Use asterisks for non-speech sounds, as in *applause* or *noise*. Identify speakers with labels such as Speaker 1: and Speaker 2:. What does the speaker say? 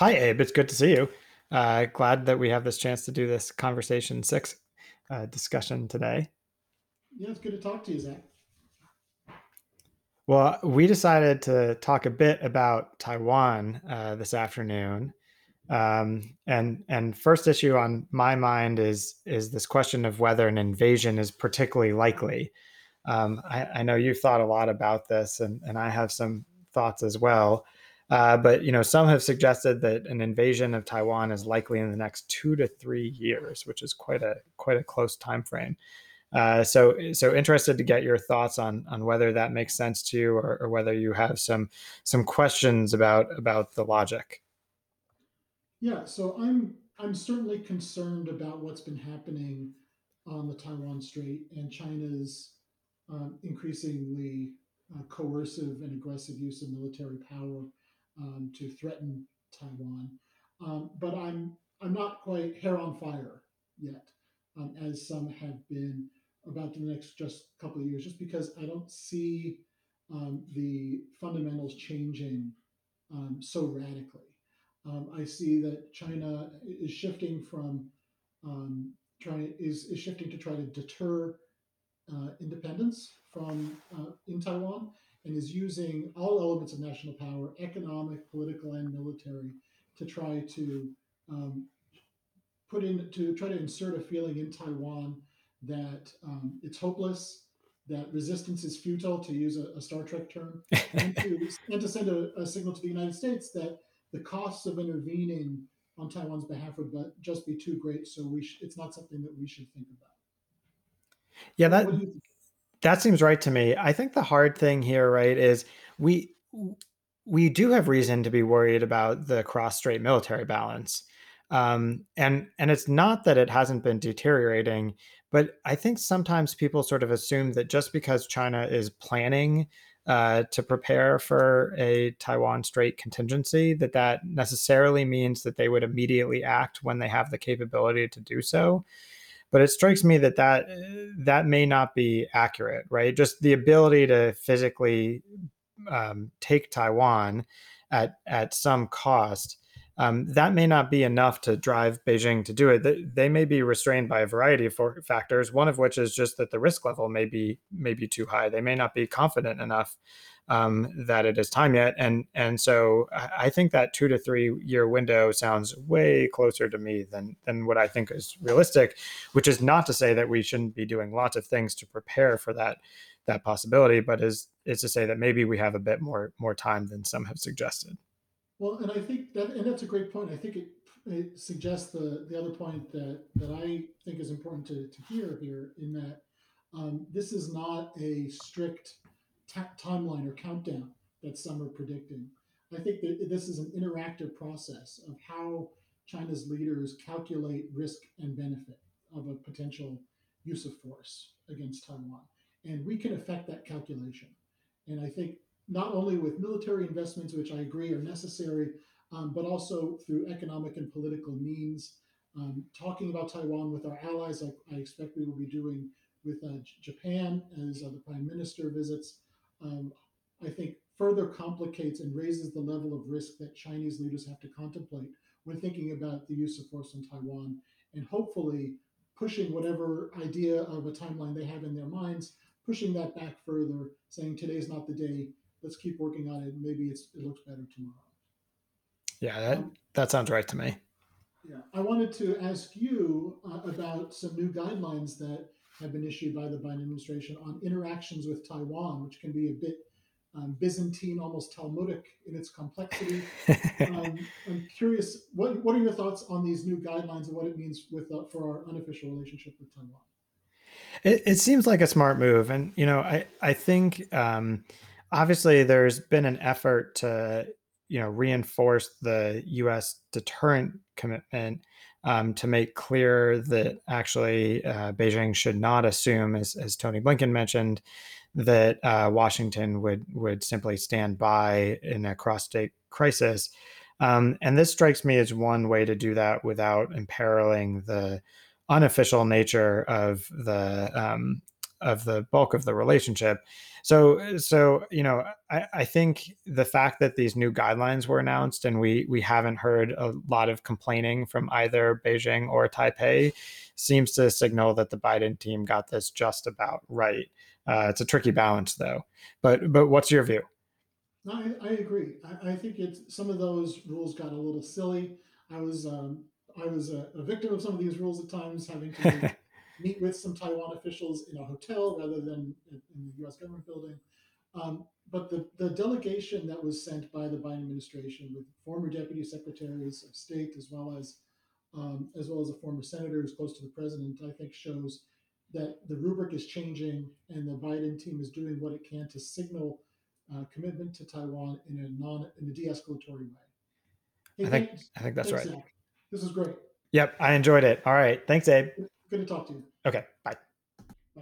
Speaker 1: Hi, Abe. It's good to see you. Uh, glad that we have this chance to do this conversation six uh, discussion today.
Speaker 2: Yeah, it's good to talk to you, Zach.
Speaker 1: Well, we decided to talk a bit about Taiwan uh, this afternoon, um, and and first issue on my mind is is this question of whether an invasion is particularly likely. Um, I, I, know you've thought a lot about this, and, and I have some thoughts as well. Uh, but you know, some have suggested that an invasion of Taiwan is likely in the next two to three years, which is quite a quite a close time frame. Uh, so, so interested to get your thoughts on on whether that makes sense to you, or, or whether you have some some questions about about the logic.
Speaker 2: Yeah, so I'm I'm certainly concerned about what's been happening on the Taiwan Strait and China's um, increasingly uh, coercive and aggressive use of military power um, to threaten Taiwan. Um, but I'm I'm not quite hair on fire yet, um, as some have been about the next just couple of years, just because I don't see um, the fundamentals changing um, so radically. Um, I see that China is shifting from trying is, is shifting to try to deter uh, independence from uh, in Taiwan and is using all elements of national power, economic, political, and military, to try to um, put in to try to insert a feeling in Taiwan that um, it's hopeless, that resistance is futile, to use a, a Star Trek term, *laughs* and to, and to send a, a, signal to the United States that the costs of intervening on Taiwan's behalf would just be too great. So we sh- it's not something that we should think about.
Speaker 1: Yeah, that that seems right to me. I think the hard thing here, right, is we we do have reason to be worried about the cross-strait military balance. Um, and and it's not that it hasn't been deteriorating, but I think sometimes people sort of assume that just because China is planning uh, to prepare for a Taiwan Strait contingency, that that necessarily means that they would immediately act when they have the capability to do so but it strikes me that that that may not be accurate right just the ability to physically um, take taiwan at at some cost um, that may not be enough to drive Beijing to do it. They may be restrained by a variety of factors. One of which is just that the risk level may be may be too high. They may not be confident enough um, that it is time yet. And and so I think that two to three year window sounds way closer to me than than what I think is realistic. Which is not to say that we shouldn't be doing lots of things to prepare for that that possibility, but is is to say that maybe we have a bit more more time than some have suggested.
Speaker 2: Well, and I think that and that's a great point. I think it, it suggests the the other point that that I think is important to, to hear here in that um, this is not a strict timeline or countdown that some are predicting. I think that this is an interactive process of how China's leaders calculate risk and benefit of a potential use of force against Taiwan. And we can affect that calculation. And I think not only with military investments, which I agree are necessary, um, but also through economic and political means. Um, talking about Taiwan with our allies, like I expect we will be doing with uh, Japan as uh, the prime minister visits, um, I think further complicates and raises the level of risk that Chinese leaders have to contemplate when thinking about the use of force in Taiwan, and hopefully pushing whatever idea of a timeline they have in their minds, pushing that back further, saying today's not the day. Let's keep working on it. Maybe it looks better tomorrow.
Speaker 1: Yeah, that that sounds right to me.
Speaker 2: Yeah, I wanted to ask you uh, about some new guidelines that have been issued by the Biden administration on interactions with Taiwan, which can be a bit um, Byzantine, almost Talmudic in its complexity. *laughs* um, I'm curious, what, what are your thoughts on these new guidelines and what it means with uh, for our unofficial relationship with Taiwan?
Speaker 1: It, it, seems like a smart move, and you know, I I think um, obviously there's been an effort to you know reinforce the U.S. deterrent commitment um, to make clear that actually uh, Beijing should not assume, as, as Tony Blinken mentioned, that uh, Washington would would simply stand by in a cross-strait crisis. Um, and this strikes me as one way to do that without imperiling the unofficial nature of the um, of the bulk of the relationship. So, so you know, I, I think the fact that these new guidelines were announced and we we haven't heard a lot of complaining from either Beijing or Taipei seems to signal that the Biden team got this just about right. Uh, it's a tricky balance, though. But but what's your view?
Speaker 2: I, I agree. I, I think it's some of those rules got a little silly. I was um, I was a, a victim of some of these rules at times, having to *laughs* meet with some Taiwan officials in a hotel rather than in, in the U.S. government building. Um, but the, the delegation that was sent by the Biden administration with former deputy secretaries of state as well as um, as well as a former senator who's close to the president, I think shows that the rubric is changing and the Biden team is doing what it can to signal uh, commitment to Taiwan in a non in a de-escalatory way. Hey,
Speaker 1: I think
Speaker 2: thanks,
Speaker 1: I think that's
Speaker 2: thanks,
Speaker 1: right.
Speaker 2: Zach. This is great.
Speaker 1: Yep, I enjoyed it. All right, thanks, Abe.
Speaker 2: Good to talk to you.
Speaker 1: Okay, bye.